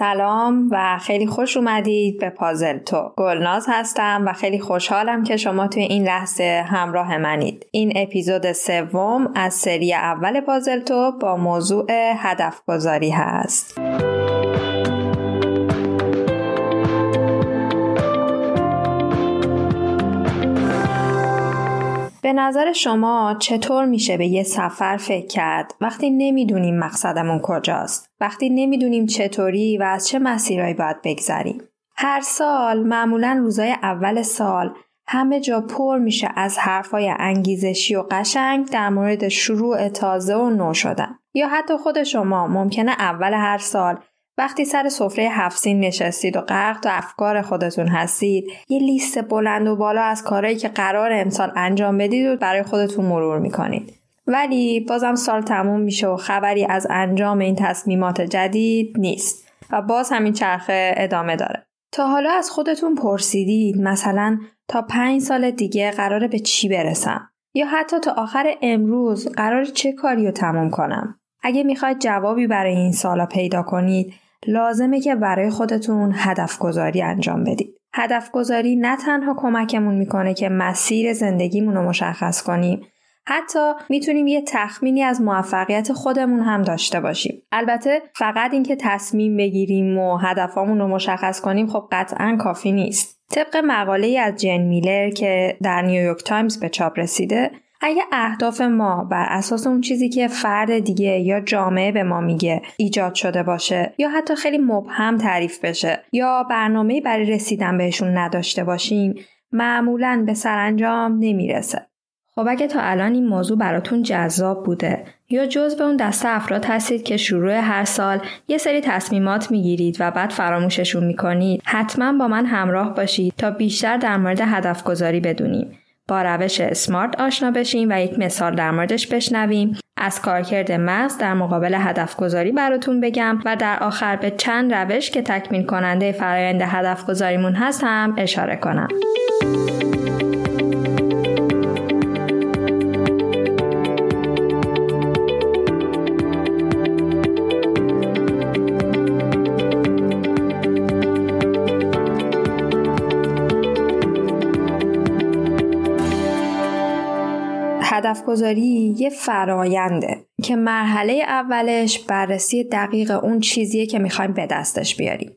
سلام و خیلی خوش اومدید به پازل تو. گلناز هستم و خیلی خوشحالم که شما توی این لحظه همراه منید. این اپیزود سوم از سری اول پازل تو با موضوع هدف گذاری هست. به نظر شما چطور میشه به یه سفر فکر کرد وقتی نمی‌دونیم مقصدمون کجاست؟ وقتی نمی‌دونیم چطوری و از چه مسیرهایی باید بگذریم؟ هر سال معمولا روزای اول سال همه جا پر میشه از حرفای انگیزشی و قشنگ در مورد شروع تازه و نو شدن. یا حتی خود شما ممکنه اول هر سال وقتی سر سفره هفسین نشستید و غرق تو افکار خودتون هستید یه لیست بلند و بالا از کارهایی که قرار امسال انجام بدید و برای خودتون مرور می‌کنید. ولی بازم سال تموم میشه و خبری از انجام این تصمیمات جدید نیست و باز همین چرخه ادامه داره. تا حالا از خودتون پرسیدید مثلا تا پنج سال دیگه قراره به چی برسم؟ یا حتی تا آخر امروز قراره چه کاری رو تموم کنم؟ اگه می‌خواید جوابی برای این سوالا پیدا کنید لازمه که برای خودتون هدف گذاری انجام بدید. هدف گذاری نه تنها کمکمون می‌کنه که مسیر زندگیمون رو مشخص کنیم حتی می‌تونیم یه تخمینی از موفقیت خودمون هم داشته باشیم. البته فقط اینکه تصمیم بگیریم و هدفامون رو مشخص کنیم خب قطعا کافی نیست. طبق مقاله از جن میلر که در نیویورک تایمز به چاپ رسیده اگه اهداف ما بر اساس اون چیزی که فرد دیگه یا جامعه به ما میگه ایجاد شده باشه یا حتی خیلی مبهم تعریف بشه یا برنامه برای رسیدن بهشون نداشته باشیم معمولا به سرانجام نمی‌رسه. خب اگه تا الان این موضوع براتون جذاب بوده یا جز به اون دسته افراد هستید که شروع هر سال یه سری تصمیمات می‌گیرید و بعد فراموششون می‌کنید حتما با من همراه باشید تا بیشتر در مورد هدف گذاری بدونیم. با روش اسمارت آشنا بشیم و یک مثال در موردش بشنویم از کارکرد مغز در مقابل هدف گذاری براتون بگم و در آخر به چند روش که تکمیل کننده فرایند هدف گذاریمون هست هم اشاره کنم. هدف گذاری یه فراینده که مرحله اولش بررسی دقیق اون چیزیه که می‌خوایم به دستش بیاریم.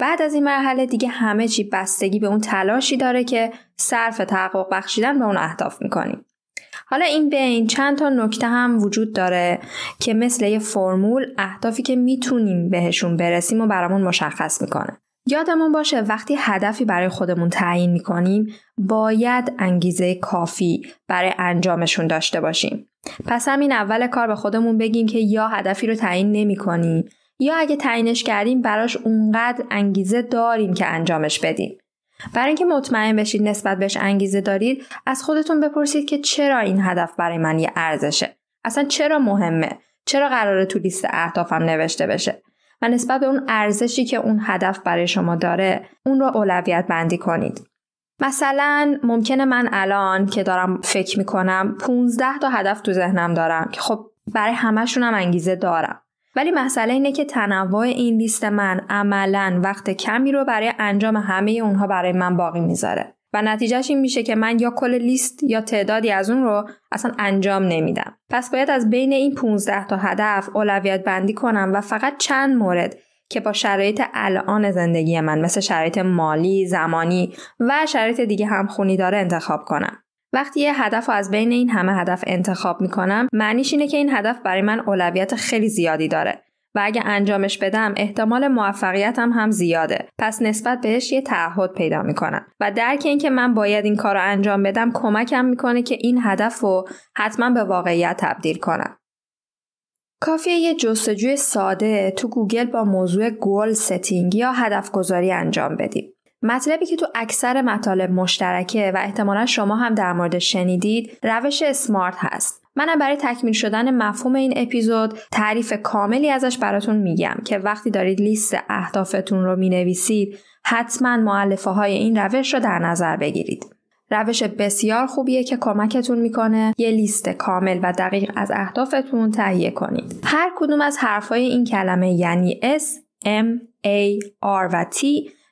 بعد از این مرحله دیگه همه چی بستگی به اون تلاشی داره که صرف تحقق بخشیدن به اون اهداف می‌کنیم. حالا این بین چند تا نکته هم وجود داره که مثل یه فرمول اهدافی که می‌تونیم بهشون برسیم و برامون مشخص می‌کنه. یادمون باشه وقتی هدفی برای خودمون تعیین می‌کنیم باید انگیزه کافی برای انجامشون داشته باشیم. پس همین اول کار به خودمون بگیم که یا هدفی رو تعیین نمی کنیم یا اگه تعیینش کردیم براش اونقدر انگیزه داریم که انجامش بدیم. برای اینکه مطمئن بشید نسبت بهش انگیزه دارید از خودتون بپرسید که چرا این هدف برای من یه ارزشه اصلا چرا مهمه چرا قراره تو لیست اهدافم نوشته بشه و نسبت به اون ارزشی که اون هدف برای شما داره اون رو اولویت بندی کنید. مثلا ممکنه من الان که دارم فکر می‌کنم 15 تا هدف تو ذهنم دارم که خب برای همشون هم انگیزه دارم. ولی مسئله اینه که تنوع این لیست من عملا وقت کمی رو برای انجام همه اونها برای من باقی می‌ذاره. و نتیجهش این میشه که من یا کل لیست یا تعدادی از اون رو اصلا انجام نمیدم. پس باید از بین این 15 تا هدف اولویت بندی کنم و فقط چند مورد که با شرایط الان زندگی من مثل شرایط مالی، زمانی و شرایط دیگه هم خونی داره انتخاب کنم. وقتی یه هدف رو از بین این همه هدف انتخاب می‌کنم معنیش اینه که این هدف برای من اولویت خیلی زیادی داره و اگه انجامش بدم احتمال موفقیتم هم زیاده. پس نسبت بهش یه تعهد پیدا می‌کنم. و درک اینکه من باید این کار رو انجام بدم کمکم می‌کنه که این هدف رو حتما به واقعیت تبدیل کنم. کافیه یه جستجوی ساده تو گوگل با موضوع goal setting یا هدف گذاری انجام بدیم. مطلبی که تو اکثر مطالب مشترکه و احتمالا شما هم در مورد شنیدید روش اسمارت هست. منم برای تکمیل شدن مفهوم این اپیزود تعریف کاملی ازش براتون میگم که وقتی دارید لیست اهدافتون رو می‌نویسید حتما معلفه های این روش رو در نظر بگیرید. روش بسیار خوبیه که کمکتون می‌کنه یه لیست کامل و دقیق از اهدافتون تهیه کنید. هر کدوم از حرفای این کلمه یعنی S, M, A, R و T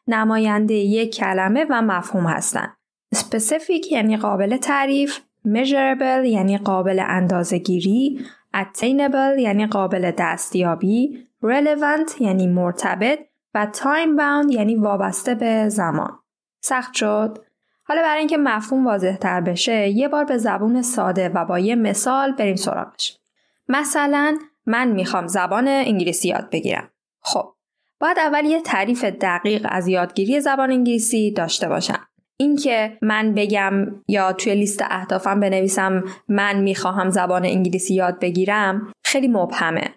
نماینده یک کلمه و مفهوم هستند. specific یعنی قابل تعریف، measurable یعنی قابل اندازهگیری، attainable یعنی قابل دستیابی، relevant یعنی مرتبط و time bound یعنی وابسته به زمان. سخت شد؟ حالا برای اینکه مفهوم واضح تر بشه یه بار به زبون ساده و با یه مثال بریم سراغش. مثلا من می‌خوام زبان انگلیسی یاد بگیرم. خب باید اول یه تعریف دقیق از یادگیری زبان انگلیسی داشته باشم. اینکه من بگم یا توی لیست اهدافم بنویسم من می‌خواهم زبان انگلیسی یاد بگیرم خیلی مبهمه.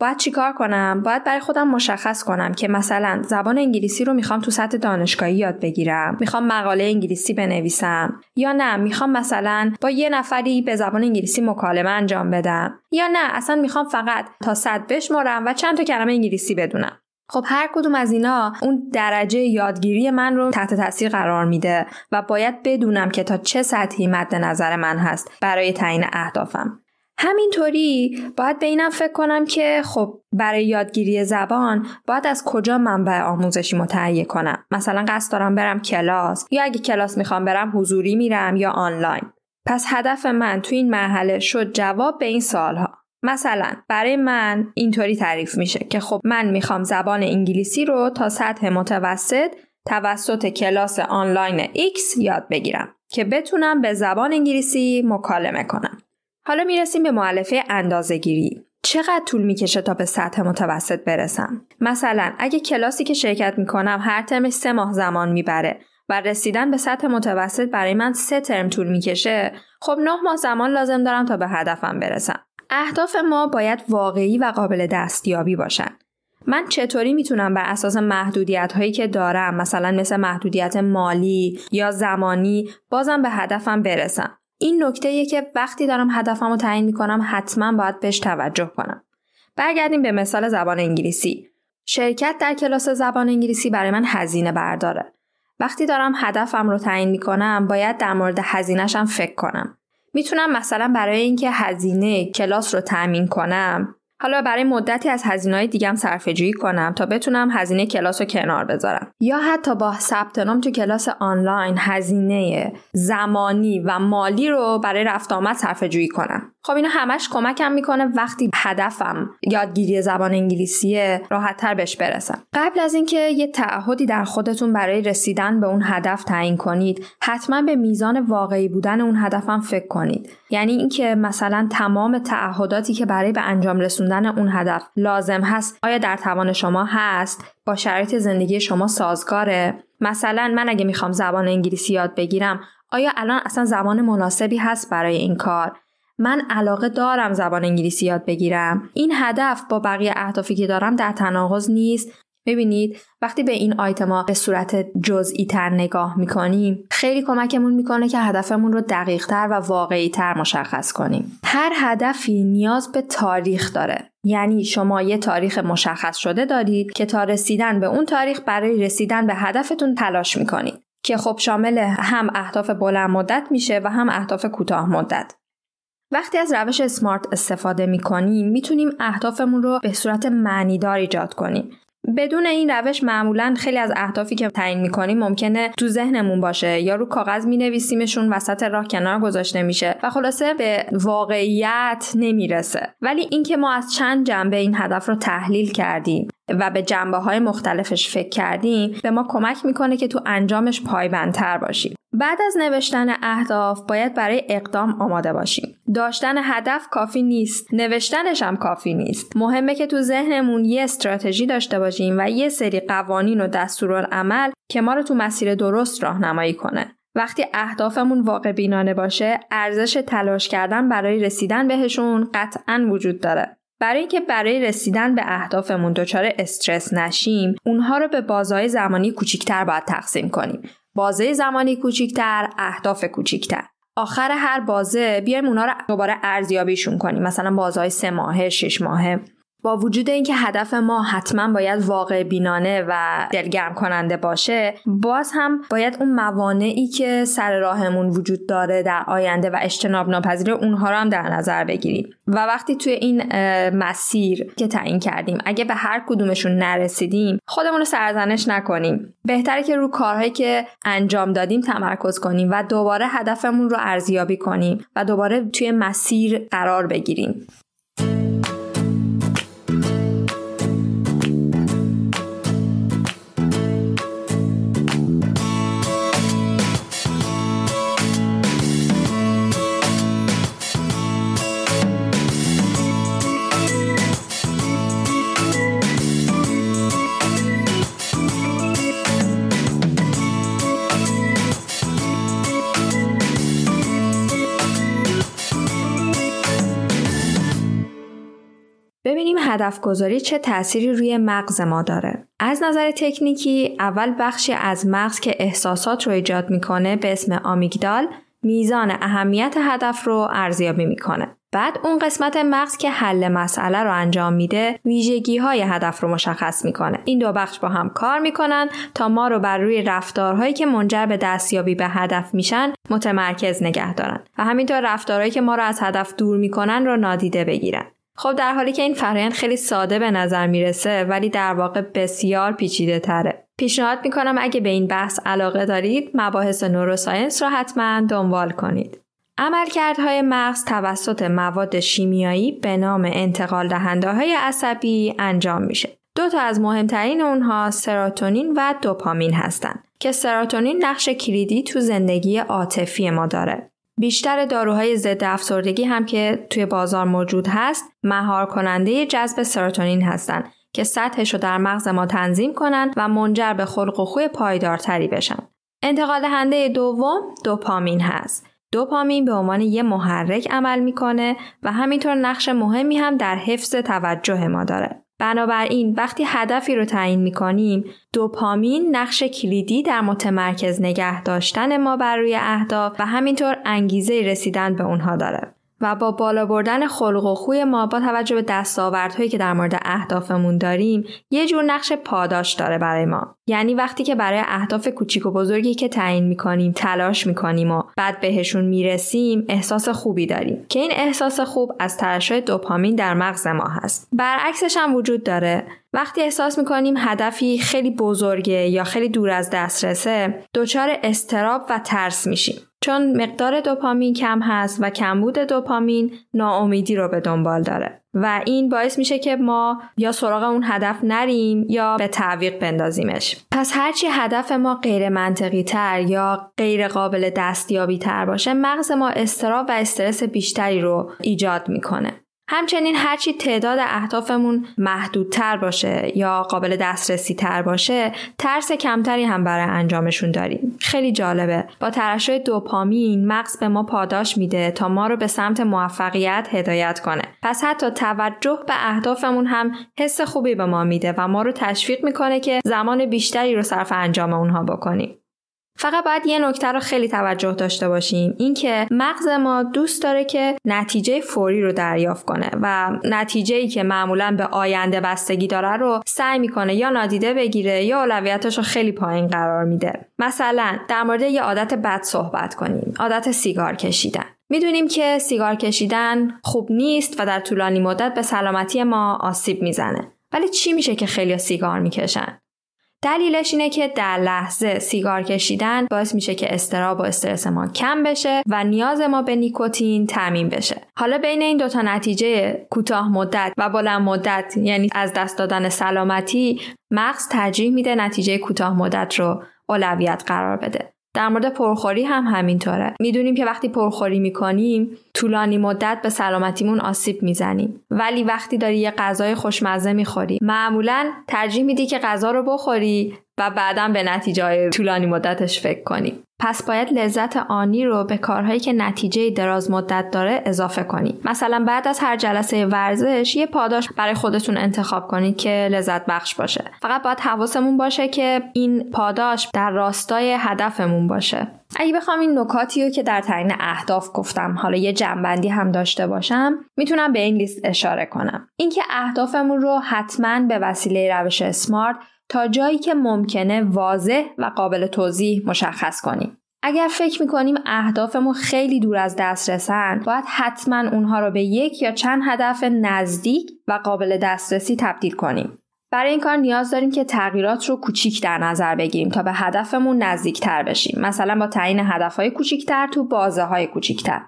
باید چیکار کنم؟ باید برای خودم مشخص کنم که مثلا زبان انگلیسی رو می‌خوام تو سطح دانشگاهی یاد بگیرم، می‌خوام مقاله انگلیسی بنویسم یا نه می‌خوام مثلا با یه نفری به زبان انگلیسی مکالمه انجام بدم یا نه اصلا می‌خوام فقط تا صد بشمرم و چند تا کلمه انگلیسی بدونم. خب هر کدوم از اینا اون درجه یادگیری من رو تحت تاثیر قرار میده و باید بدونم که تا چه سطحی مد نظر من هست برای تعیین اهدافم. همینطوری باید به اینم فکر کنم که خب برای یادگیری زبان باید از کجا منبع آموزشی متهیه کنم؟ مثلا قصد دارم برم کلاس یا اگه کلاس می‌خوام برم حضوری میرم یا آنلاین. پس هدف من تو این مرحله شد جواب به این سالها مثلا برای من اینطوری تعریف میشه که خب من می‌خوام زبان انگلیسی رو تا سطح متوسط توسط کلاس آنلاین X یاد بگیرم که بتونم به زبان انگلیسی مکالمه کنم. حالا می‌رسیم به معلفه اندازهگیری. چقدر طول می‌کشه تا به سطح متوسط برسم؟ مثلا اگه کلاسی که شرکت می‌کنم هر ترمش سه ماه زمان می‌بره و رسیدن به سطح متوسط برای من سه ترم طول می‌کشه خب نه ماه زمان لازم دارم تا به هدفم برسم اهداف ما باید واقعی و قابل دستیابی باشن. من چطوری می‌تونم بر اساس محدودیت هایی که دارم مثلا مثل محدودیت مالی یا زمانی بازم به هدفم برسم؟ این نکته که وقتی دارم هدفم رو تعیین می‌کنم حتما باید بهش توجه کنم. برگردیم به مثال زبان انگلیسی. شرکت در کلاس زبان انگلیسی برای من هزینه برداره. وقتی دارم هدفم رو تعیین می‌کنم باید در مورد هزینهشم فکر کنم. می‌تونم مثلا برای اینکه هزینه کلاس رو تأمین کنم حالا برای مدتی از هزینه‌های دیگم صرفه جویی کنم تا بتونم هزینه کلاس رو کنار بذارم. یا حتی با ثبت نام تو کلاس آنلاین هزینه زمانی و مالی رو برای رفت آمد صرفه جویی کنم. خب اینا همش کمکم می‌کنه وقتی هدفم یادگیری زبان انگلیسیه راحتتر بهش برسم. قبل از اینکه یه تعهدی در خودتون برای رسیدن به اون هدف تعیین کنید حتما به میزان واقعی بودن اون هدفم فکر کنید. یعنی اینکه مثلا تمام تعهداتی که برای به انجام رسوندن اون هدف لازم هست آیا در توان شما هست؟ با شرایط زندگی شما سازگاره؟ مثلا من اگه می‌خوام زبان انگلیسی یاد بگیرم آیا الان اصلا زمان مناسبی هست برای این کار؟ من علاقه دارم زبان انگلیسی یاد بگیرم. این هدف با بقیه اهدافی که دارم در تناقض نیست. ببینید وقتی به این آیتما به صورت جزئی تر نگاه می‌کنیم خیلی کمکمون می‌کنه که هدفمون رو دقیق تر و واقعی تر مشخص کنیم. هر هدفی نیاز به تاریخ داره. یعنی شما یه تاریخ مشخص شده دارید که تا رسیدن به اون تاریخ برای رسیدن به هدفتون تلاش می‌کنید. که خب شامل هم اهداف بلند مدت میشه و هم اهداف کوتاه مدت. وقتی از روش اسمارت استفاده می کنیم می‌تونیم اهدافمون رو به صورت معنیدار ایجاد کنیم. بدون این روش معمولا خیلی از اهدافی که تعیین می‌کنیم ممکنه تو ذهنمون باشه یا رو کاغذ مینویسیمشون وسط راه کنار گذاشته میشه و خلاصه به واقعیت نمی‌رسه. ولی اینکه ما از چند جنبه این هدف رو تحلیل کردیم و به جنبه های مختلفش فکر کردیم به ما کمک می‌کنه که تو انجامش پایبندتر باشیم. بعد از نوشتن اهداف باید برای اقدام آماده باشیم. داشتن هدف کافی نیست، نوشتنش هم کافی نیست. مهمه که تو ذهنمون یه استراتژی داشته باشیم و یه سری قوانین و دستورالعمل که ما رو تو مسیر درست راهنمایی کنه. وقتی اهدافمون واقع بینانه باشه، ارزش تلاش کردن برای رسیدن بهشون قطعا وجود داره. برای اینکه برای رسیدن به اهدافمون دچار استرس نشیم، اونها رو به بازهای زمانی کوچیکتر باید تقسیم کنیم. بازه زمانی کوچیکتر اهداف کوچیکتر. آخر هر بازه بیایم اونا رو دوباره ارزیابیشون کنیم. مثلا بازهای سه ماهه شش ماهه. با وجود اینکه هدف ما حتما باید واقع بینانه و دلگرم کننده باشه باز هم باید اون موانعی که سر راهمون وجود داره در آینده و اجتناب ناپذیر اونها رو هم در نظر بگیریم. و وقتی توی این مسیر که تعیین کردیم اگه به هر کدومشون نرسیدیم خودمون رو سرزنش نکنیم. بهتره که رو کارهایی که انجام دادیم تمرکز کنیم و دوباره هدفمون رو ارزیابی کنیم و دوباره توی مسیر قرار بگیریم. هدف گذاری چه تأثیری روی مغز ما داره. از نظر تکنیکی اول بخشی از مغز که احساسات رو ایجاد می‌کنه به اسم آمیگدال میزان اهمیت هدف رو ارزیابی می‌کنه. بعد اون قسمت مغز که حل مسئله رو انجام میده ویژگی های هدف رو مشخص می‌کنه این دو بخش با هم کار می‌کنن تا ما رو بر روی رفتارهایی که منجر به دستیابی به هدف میشن متمرکز نگه دارن و همینطور رفتارهایی که ما رو از هدف دور می‌کنن رو نادیده بگیرن خب در حالی که این فرایند خیلی ساده به نظر می‌رسه ولی در واقع بسیار پیچیده تره. پیشنهاد می‌کنم اگه به این بحث علاقه دارید مباحث نوروساینس رو حتما دنبال کنید. عملکردهای مغز توسط مواد شیمیایی به نام انتقال دهنده های عصبی انجام میشه. دو تا از مهمترین اونها سراتونین و دوپامین هستند که سراتونین نقش کلیدی تو زندگی عاطفی ما داره. بیشتر داروهای ضد افسردگی هم که توی بازار موجود هست مهار کننده جذب سراتونین هستند که سطحش رو در مغز ما تنظیم کنند و منجر به خلق و خوی پایدارتری بشن. انتقال دهنده دوم دوپامین هست. دوپامین به عنوان یه محرک عمل می‌کنه و همینطور نقش مهمی هم در حفظ توجه ما داره. بنابراین وقتی هدفی رو تعیین می کنیم دوپامین نقش کلیدی در متمرکز نگه داشتن ما بر روی اهداف و همینطور انگیزه رسیدن به اونها داره. و با بالا بردن خلق و خوی ما با توجه به دستاوردهایی که در مورد اهدافمون داریم یه جور نقش پاداش داره برای ما. یعنی وقتی که برای اهداف کوچیک و بزرگی که تعیین می‌کنیم تلاش می‌کنیم و بعد بهشون می‌رسیم احساس خوبی داریم. که این احساس خوب از ترشح دوپامین در مغز ما هست. برعکسش هم وجود داره. وقتی احساس می‌کنیم هدفی خیلی بزرگه یا خیلی دور از دسترسه دچار استراب و ترس میشیم. چون مقدار دوپامین کم هست و کمبود دوپامین ناامیدی رو به دنبال داره. و این باعث میشه که ما یا سراغ اون هدف نریم یا به تعویق بندازیمش. پس هرچی هدف ما غیر منطقی تر یا غیر قابل دستیابی تر باشه مغز ما استراب و استرس بیشتری رو ایجاد می‌کنه. همچنین هرچی تعداد اهدافمون محدودتر باشه یا قابل دسترسی تر باشه ترس کمتری هم برای انجامشون داریم. خیلی جالبه. با ترشح دوپامین مغز به ما پاداش میده تا ما رو به سمت موفقیت هدایت کنه. پس حتی توجه به اهدافمون هم حس خوبی به ما میده و ما رو تشویق می‌کنه که زمان بیشتری رو صرف انجام اونها بکنیم. فقط باید یه نکته رو خیلی توجه داشته باشیم. اینکه مغز ما دوست داره که نتیجه فوری رو دریافت کنه و نتیجه ای که معمولا به آینده بستگی داره رو سعی می‌کنه یا نادیده بگیره یا اولویتش رو خیلی پایین قرار میده. مثلا در مورد یه عادت بد صحبت کنیم. عادت سیگار کشیدن. می‌دونیم که سیگار کشیدن خوب نیست و در طولانی مدت به سلامتی ما آسیب می‌زنه. ولی چی میشه که خیلی سیگار می‌کشن؟ دلیلش اینه که در لحظه سیگار کشیدن باعث میشه که استراب و استرس ما کم بشه و نیاز ما به نیکوتین تعمین بشه. حالا بین این دوتا نتیجه کوتاه مدت و بلند مدت یعنی از دست دادن سلامتی مغز ترجیح میده نتیجه کوتاه مدت رو اولویت قرار بده. در مورد پرخوری هم همینطوره. می‌دونیم که وقتی پرخوری می‌کنیم طولانی مدت به سلامتیمون آسیب می‌زنیم. ولی وقتی داری یه غذای خوشمزه می‌خوری معمولا ترجیح میدی که غذا رو بخوری و بعدا به نتیجه طولانی مدتش فکر کنیم. پس باید لذت آنی رو به کارهایی که نتیجه دراز مدت داره اضافه کنید. مثلا بعد از هر جلسه ورزش یه پاداش برای خودتون انتخاب کنید که لذت بخش باشه. فقط باید حواسمون باشه که این پاداش در راستای هدفمون باشه. اگه بخوام این نکاتی رو که در تعیین اهداف گفتم حالا یه جنبندی هم داشته باشم می‌تونم به این لیست اشاره کنم اینکه اهدافمون رو حتما به وسیله روش اسمارت تا جایی که ممکنه واضح و قابل توضیح مشخص کنیم. اگر فکر می‌کنیم اهدافمون خیلی دور از دسترسن باید حتما اونها رو به یک یا چند هدف نزدیک و قابل دسترسی تبدیل کنیم. برای این کار نیاز داریم که تغییرات رو کوچیک در نظر بگیریم تا به هدفمون نزدیکتر بشیم مثلا با تعیین هدفهای کوچیکتر تو بازه های کوچیکتر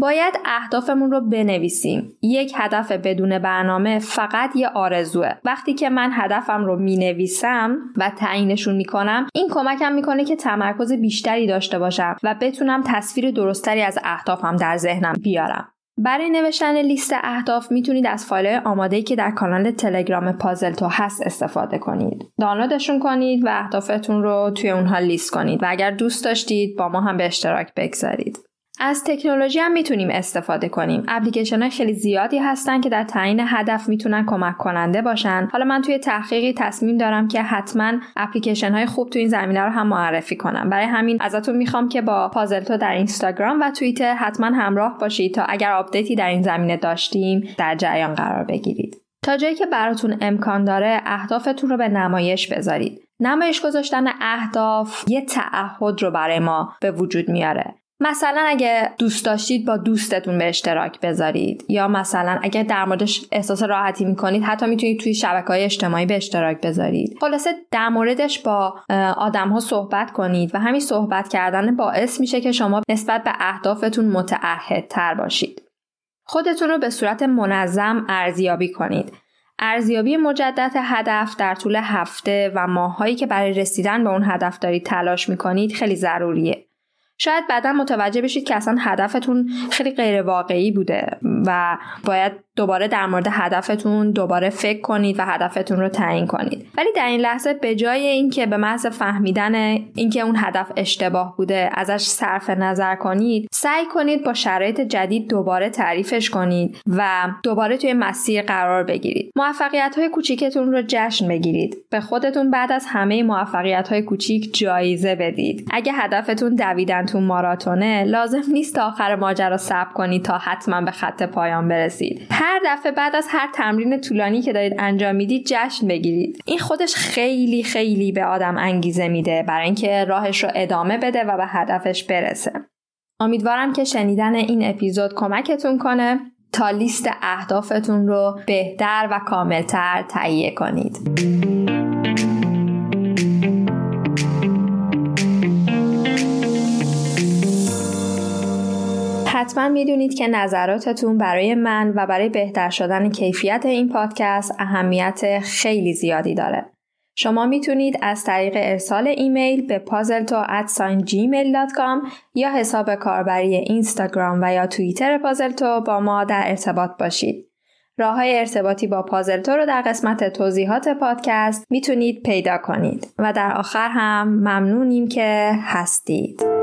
باید اهدافمون رو بنویسیم. یک هدف بدون برنامه فقط یه آرزوه. وقتی که من هدفم رو می نویسم و تعیینشون می کنم این کمکم می‌کنه که تمرکز بیشتری داشته باشم و بتونم تصویر درستری از اهدافم در ذهنم بیارم. برای نوشتن لیست اهداف می‌تونید از فایل آماده که در کانال تلگرام پازل تو هست استفاده کنید. دانلودشون کنید و اهدافتون رو توی اونها لیست کنید و اگر دوست داشتید با ما هم به اشتراک بگذارید. از تکنولوژی هم می‌تونیم استفاده کنیم. اپلیکیشن های خیلی زیادی هستن که در تعیین هدف می‌تونن کمک کننده باشن. حالا من توی تحقیقی تصمیم دارم که حتما اپلیکیشن های خوب تو این زمینه رو هم معرفی کنم. برای همین ازتون می‌خوام که با پازلتو در اینستاگرام و توییتر حتما همراه باشید تا اگر update ی در این زمینه داشتیم در جریان قرار بگیرید. تا جایی که براتون امکان داره اهدافتون رو به نمایش بذارید. نمایش گذاشتن اهداف یه تعهد رو برای ما به وجود میاره. مثلا اگه دوست داشتید با دوستتون به اشتراک بذارید یا مثلا اگه در موردش احساس راحتی می‌کنید حتی می‌تونید توی شبکه های اجتماعی به اشتراک بذارید. خلاصه در موردش با آدم ها صحبت کنید و همین صحبت کردن باعث میشه که شما نسبت به اهدافتون متعهدتر باشید. خودتون رو به صورت منظم ارزیابی کنید. ارزیابی مجدد هدف در طول هفته و ماههایی که برای رسیدن به اون هدف دارید تلاش می‌کنید خیلی ضروریه. شاید بعدا متوجه بشید که اصلا هدفتون خیلی غیر واقعی بوده و باید دوباره در مورد هدفتون دوباره فکر کنید و هدفتون رو تعیین کنید. ولی در این لحظه به جای اینکه به محض فهمیدن اینکه اون هدف اشتباه بوده ازش صرف نظر کنید سعی کنید با شرایط جدید دوباره تعریفش کنید و دوباره توی مسیر قرار بگیرید. موفقیت های کوچیکتون رو جشن بگیرید. به خودتون بعد از همه موفقیت های کوچیک جایزه بدید. اگه هدفتون دویدن تو ماراتونه لازم نیست تا آخر ماجرا صبر کنید تا حتما به خط پایان برسید. هر دفعه بعد از هر تمرین طولانی که دارید انجام می‌دید جشن بگیرید. این خودش خیلی خیلی به آدم انگیزه میده برای اینکه راهش رو ادامه بده و به هدفش برسه. امیدوارم که شنیدن این اپیزود کمکتون کنه تا لیست اهدافتون رو بهتر و کاملتر تهیه کنید. حتما می‌دونید که نظراتتون برای من و برای بهتر شدن کیفیت این پادکست اهمیت خیلی زیادی داره. شما می‌تونید از طریق ارسال ایمیل به puzzleto@gmail.com یا حساب کاربری اینستاگرام و یا توییتر پازلتو با ما در ارتباط باشید. راه های ارتباطی با پازلتو رو در قسمت توضیحات پادکست می‌تونید پیدا کنید و در آخر هم ممنونیم که هستید.